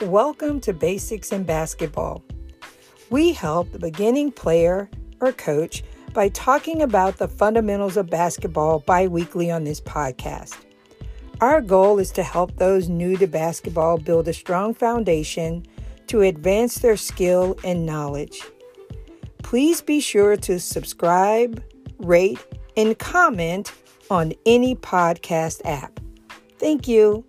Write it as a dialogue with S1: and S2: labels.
S1: Welcome to Basics in Basketball. We help the beginning player or coach by talking about the fundamentals of basketball bi weekly on this podcast. Our goal is to help those new to basketball build a strong foundation to advance their skill and knowledge. Please be sure to subscribe, rate, and comment on any podcast app. Thank you.